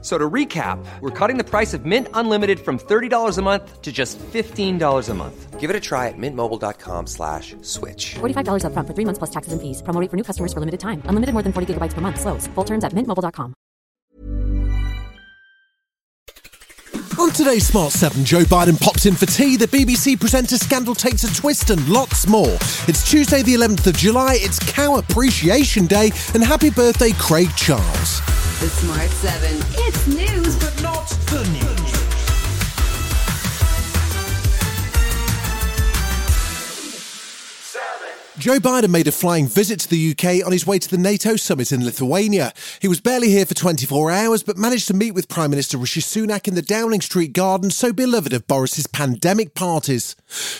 So to recap, we're cutting the price of Mint Unlimited from $30 a month to just $15 a month. Give it a try at mintmobile.com slash switch. $45 up front for three months plus taxes and fees. Promo rate for new customers for limited time. Unlimited more than 40 gigabytes per month. Slows. Full terms at mintmobile.com. On today's Smart 7, Joe Biden pops in for tea, the BBC presenter scandal takes a twist, and lots more. It's Tuesday, the 11th of July, it's Cow Appreciation Day, and happy birthday, Craig Charles. The Smart 7. It's news, but Joe Biden made a flying visit to the UK on his way to the NATO summit in Lithuania. He was barely here for 24 hours, but managed to meet with Prime Minister Rishi Sunak in the Downing Street garden, so beloved of Boris's pandemic parties.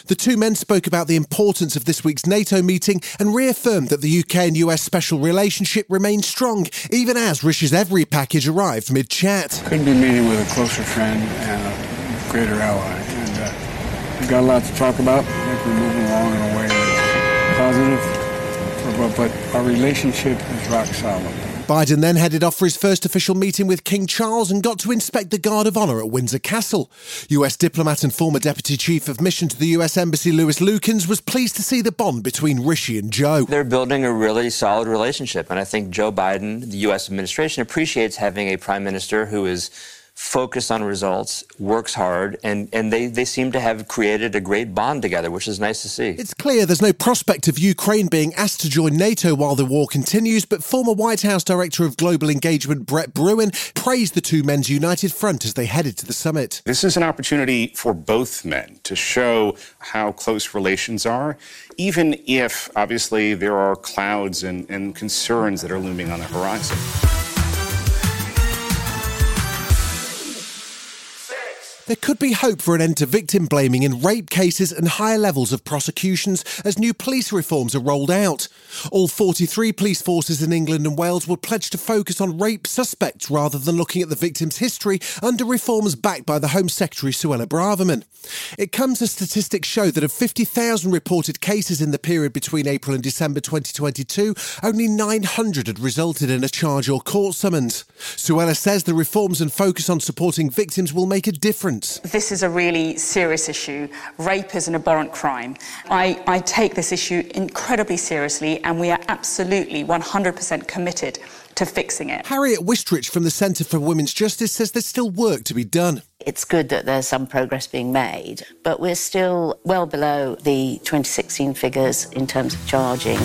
The two men spoke about the importance of this week's NATO meeting and reaffirmed that the UK and US special relationship remains strong, even as Rishi's Evri package arrived mid chat. Couldn't be meeting with a closer friend and a greater ally. And uh, we've got a lot to talk about. I think we're moving along in a positive, but, but our relationship is rock solid. Biden then headed off for his first official meeting with King Charles and got to inspect the Guard of Honour at Windsor Castle. US diplomat and former Deputy Chief of Mission to the US Embassy Lewis Lukens was pleased to see the bond between Rishi and Joe. They're building a really solid relationship, and I think Joe Biden, the US administration, appreciates having a prime minister who is focused on results, works hard, and, and they, they seem to have created a great bond together, which is nice to see. It's clear there's no prospect of Ukraine being asked to join NATO while the war continues, but former White House Director of Global Engagement Brett Bruen praised the two men's united front as they headed to the summit. This is an opportunity for both men to show how close relations are, even if obviously there are clouds and, and concerns that are looming on the horizon. There could be hope for an end to victim blaming in rape cases and higher levels of prosecutions as new police reforms are rolled out. All 43 police forces in England and Wales will pledge to focus on rape suspects rather than looking at the victim's history under reforms backed by the Home Secretary Suella Braverman. It comes as statistics show that of 50,000 reported cases in the period between April and December 2022, only 900 had resulted in a charge or court summons. Suella says the reforms and focus on supporting victims will make a difference. This is a really serious issue. Rape is an abhorrent crime. I, I take this issue incredibly seriously, and we are absolutely 100% committed to fixing it. Harriet Wistrich from the Centre for Women's Justice says there's still work to be done. It's good that there's some progress being made, but we're still well below the 2016 figures in terms of charging.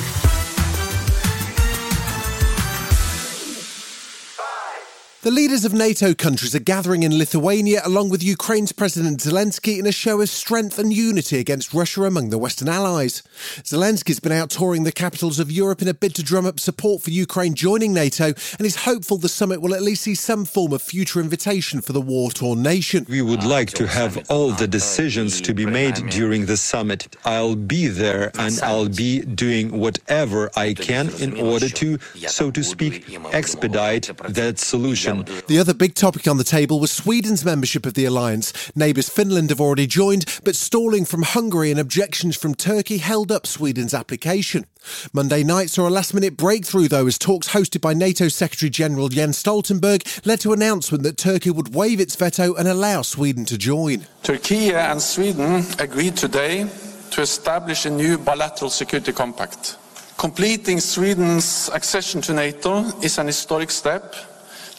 The leaders of NATO countries are gathering in Lithuania along with Ukraine's President Zelensky in a show of strength and unity against Russia among the Western allies. Zelensky's been out touring the capitals of Europe in a bid to drum up support for Ukraine joining NATO and is hopeful the summit will at least see some form of future invitation for the war torn nation. We would like to have all the decisions to be made during the summit. I'll be there and I'll be doing whatever I can in order to, so to speak, expedite that solution. The other big topic on the table was Sweden's membership of the alliance. Neighbours Finland have already joined, but stalling from Hungary and objections from Turkey held up Sweden's application. Monday night saw a last minute breakthrough, though, as talks hosted by NATO Secretary General Jens Stoltenberg led to an announcement that Turkey would waive its veto and allow Sweden to join. Turkey and Sweden agreed today to establish a new bilateral security compact. Completing Sweden's accession to NATO is an historic step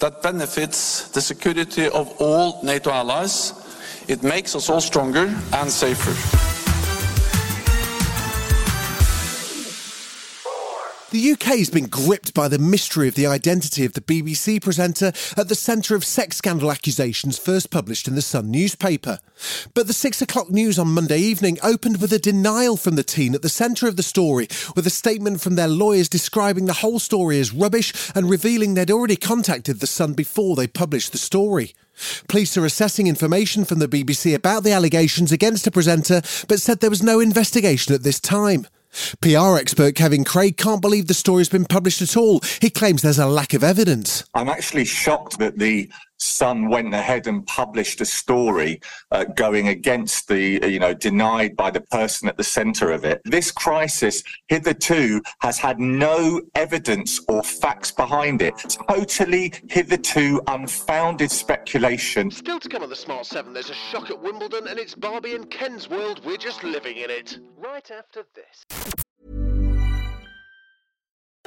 that benefits the security of all NATO allies. It makes us all stronger and safer. The UK has been gripped by the mystery of the identity of the BBC presenter at the centre of sex scandal accusations first published in the Sun newspaper. But the six o'clock news on Monday evening opened with a denial from the teen at the centre of the story, with a statement from their lawyers describing the whole story as rubbish and revealing they'd already contacted the Sun before they published the story. Police are assessing information from the BBC about the allegations against a presenter, but said there was no investigation at this time. PR expert Kevin Craig can't believe the story's been published at all. He claims there's a lack of evidence. I'm actually shocked that the Sun went ahead and published a story uh, going against the, you know, denied by the person at the center of it. This crisis hitherto has had no evidence or facts behind it. Totally hitherto unfounded speculation. Still to come on the Smart 7, there's a shock at Wimbledon and it's Barbie and Ken's world. We're just living in it. Right after this.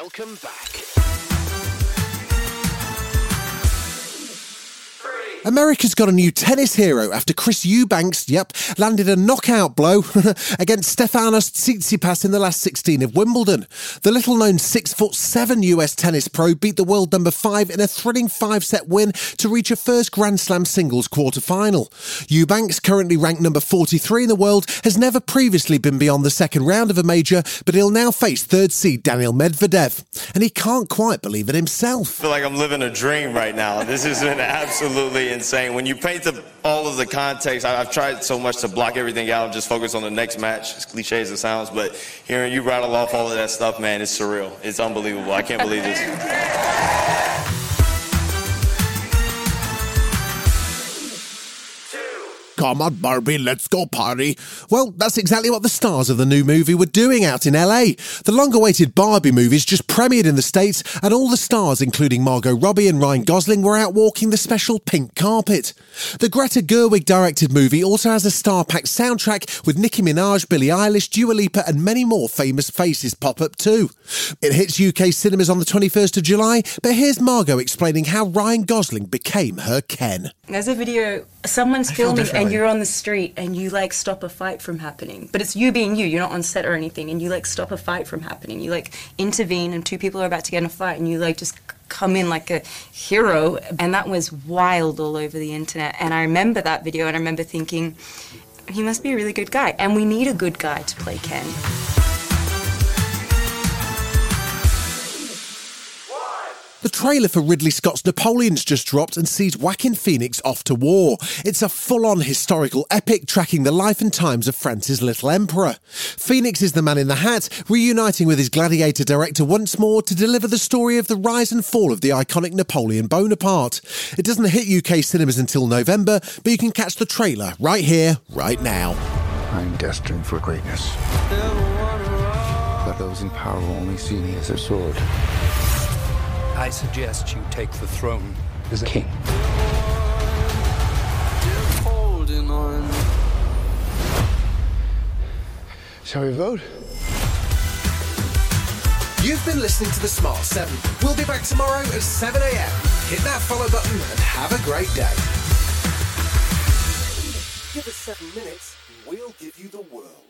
Welcome back. America's got a new tennis hero after Chris Eubanks, yep, landed a knockout blow against Stefanos Tsitsipas in the last 16 of Wimbledon. The little known 6 foot 7 US tennis pro beat the world number 5 in a thrilling 5 set win to reach a first Grand Slam singles quarter final. Eubanks, currently ranked number 43 in the world, has never previously been beyond the second round of a major, but he'll now face third seed Daniil Medvedev. And he can't quite believe it himself. I feel like I'm living a dream right now. This has been absolutely insane. When you paint the, all of the context, I, have tried so much to block everything out and just focus on the next match, as cliche as it sounds, but hearing you rattle off all of that stuff, man, it's surreal. It's unbelievable. I can't believe this. Come on, Barbie, let's go party. Well, that's exactly what the stars of the new movie were doing out in LA. The long awaited Barbie movies just premiered in the States, and all the stars, including Margot Robbie and Ryan Gosling, were out walking the special pink carpet. The Greta Gerwig directed movie also has a star packed soundtrack with Nicki Minaj, Billie Eilish, Dua Lipa, and many more famous faces pop up too. It hits UK cinemas on the 21st of July, but here's Margot explaining how Ryan Gosling became her Ken. There's a video, someone's filming and you're on the street and you like stop a fight from happening. But it's you being you, you're not on set or anything, and you like stop a fight from happening. You like intervene and two people are about to get in a fight and you like just come in like a hero. And that was wild all over the internet. And I remember that video and I remember thinking, he must be a really good guy. And we need a good guy to play Ken. The trailer for Ridley Scott's Napoleon's just dropped and sees Joaquin Phoenix off to war. It's a full on historical epic tracking the life and times of France's little emperor. Phoenix is the man in the hat, reuniting with his gladiator director once more to deliver the story of the rise and fall of the iconic Napoleon Bonaparte. It doesn't hit UK cinemas until November, but you can catch the trailer right here, right now. I'm destined for greatness. But those in power only see me as a sword. I suggest you take the throne as a king. Shall we vote? You've been listening to The Smart 7. We'll be back tomorrow at 7 a.m. Hit that follow button and have a great day. Give us seven minutes, we'll give you the world.